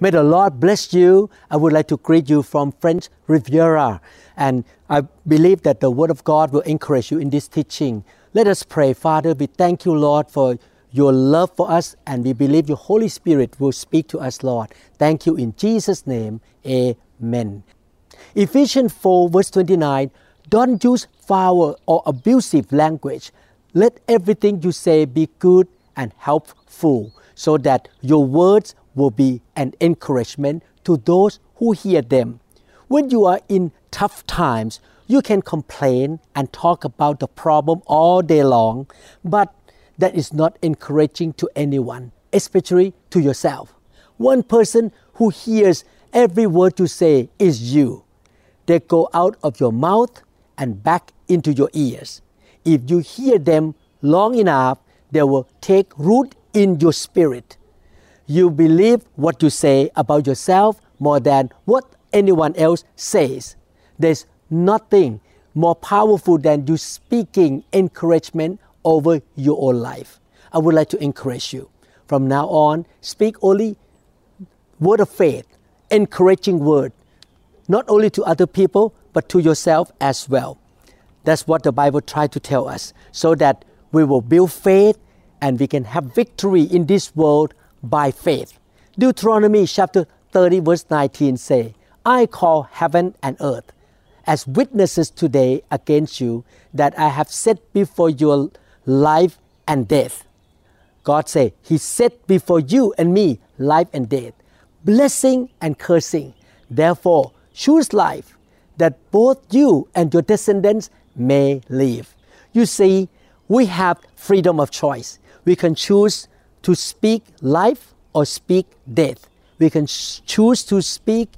May the Lord bless you. I would like to greet you from French Riviera. And I believe that the Word of God will encourage you in this teaching. Let us pray. Father, we thank you, Lord, for your love for us, and we believe your Holy Spirit will speak to us, Lord. Thank you in Jesus' name. Amen. Ephesians 4, verse 29 Don't use foul or abusive language. Let everything you say be good and helpful, so that your words will be an encouragement to those who hear them. When you are in tough times, you can complain and talk about the problem all day long, but that is not encouraging to anyone, especially to yourself. One person who hears every word you say is you. They go out of your mouth and back into your ears. If you hear them long enough, they will take root in your spirit. You believe what you say about yourself more than what anyone else says. There's nothing more powerful than you speaking encouragement over your own life. I would like to encourage you. From now on, speak only word of faith, encouraging word, not only to other people, but to yourself as well. That's what the Bible tries to tell us, so that we will build faith and we can have victory in this world by faith. Deuteronomy chapter 30 verse 19 say, I call heaven and earth as witnesses today against you that I have set before your life and death. God say, He set before you and me life and death, blessing and cursing. Therefore, choose life that both you and your descendants may live. You see, we have freedom of choice. We can choose to speak life or speak death. We can choose to speak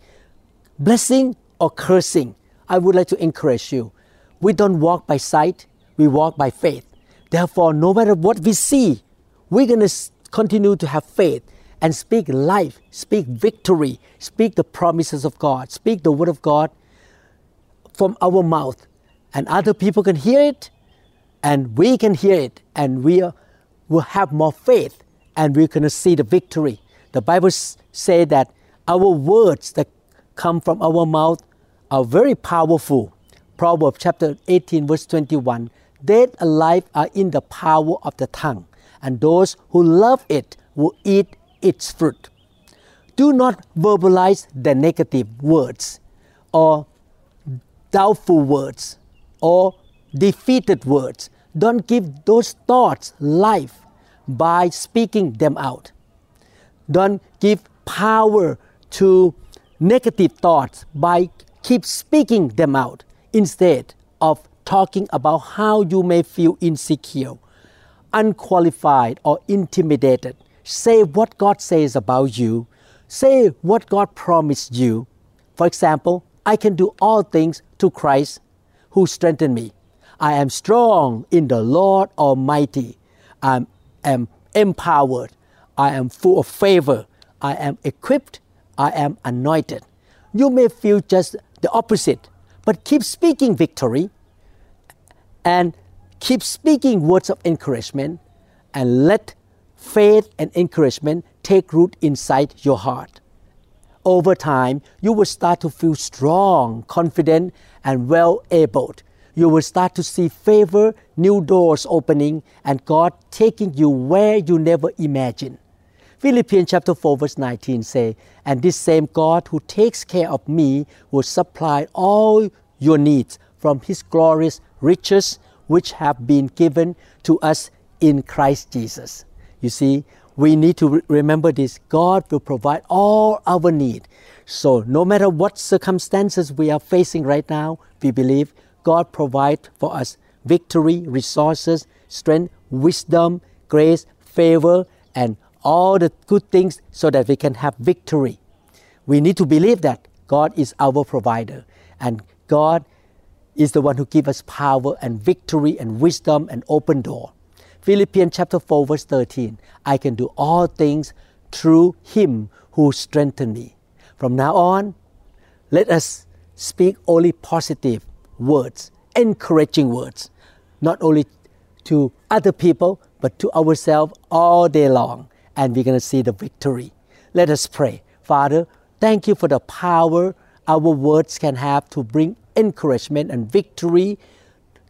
blessing or cursing. I would like to encourage you. We don't walk by sight, we walk by faith. Therefore, no matter what we see, we're going to continue to have faith and speak life, speak victory, speak the promises of God, speak the word of God from our mouth. And other people can hear it, and we can hear it, and we will have more faith, and we're going to see the victory. The Bible says that our words that come from our mouth are very powerful. Proverbs chapter 18, verse 21 Death and life are in the power of the tongue, and those who love it will eat its fruit. Do not verbalize the negative words or doubtful words or defeated words. Don't give those thoughts life by speaking them out. Don't give power to negative thoughts by keep speaking them out instead of talking about how you may feel insecure, unqualified, or intimidated. Say what God says about you. Say what God promised you. For example, I can do all things to Christ who strengthened me. I am strong in the Lord Almighty. I am empowered. I am full of favor. I am equipped. I am anointed. You may feel just the opposite, but keep speaking victory and keep speaking words of encouragement and let faith and encouragement take root inside your heart. Over time, you will start to feel strong, confident, and well able. You will start to see favor, new doors opening, and God taking you where you never imagined. Philippians chapter 4 verse 19 say, And this same God who takes care of me will supply all your needs from his glorious riches which have been given to us in Christ Jesus. You see, we need to re- remember this God will provide all our need. So, no matter what circumstances we are facing right now, we believe God provides for us victory, resources, strength, wisdom, grace, favor, and all the good things so that we can have victory. We need to believe that God is our provider, and God is the one who gives us power and victory and wisdom and open door. Philippians chapter 4 verse 13. I can do all things through him who strengthened me. From now on, let us speak only positive words, encouraging words, not only to other people, but to ourselves all day long. And we're going to see the victory. Let us pray. Father, thank you for the power our words can have to bring encouragement and victory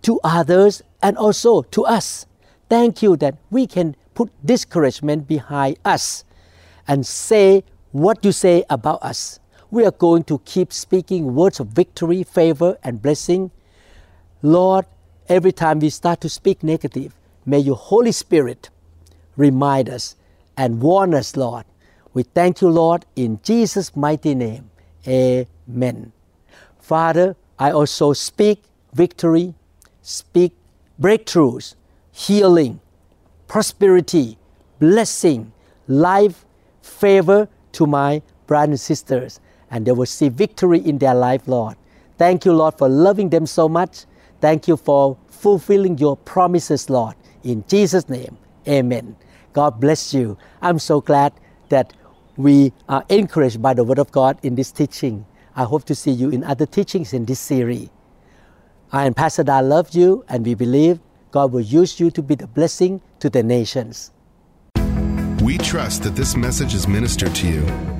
to others and also to us. Thank you that we can put discouragement behind us and say what you say about us. We are going to keep speaking words of victory, favor, and blessing. Lord, every time we start to speak negative, may your Holy Spirit remind us and warn us, Lord. We thank you, Lord, in Jesus' mighty name. Amen. Father, I also speak victory, speak breakthroughs, healing, prosperity, blessing, life, favor to my brothers and sisters, and they will see victory in their life, Lord. Thank you, Lord, for loving them so much. Thank you for fulfilling your promises, Lord. In Jesus' name, amen. God bless you. I'm so glad that we are encouraged by the Word of God in this teaching. I hope to see you in other teachings in this series. I and Pastor Da love you, and we believe God will use you to be the blessing to the nations. We trust that this message is ministered to you.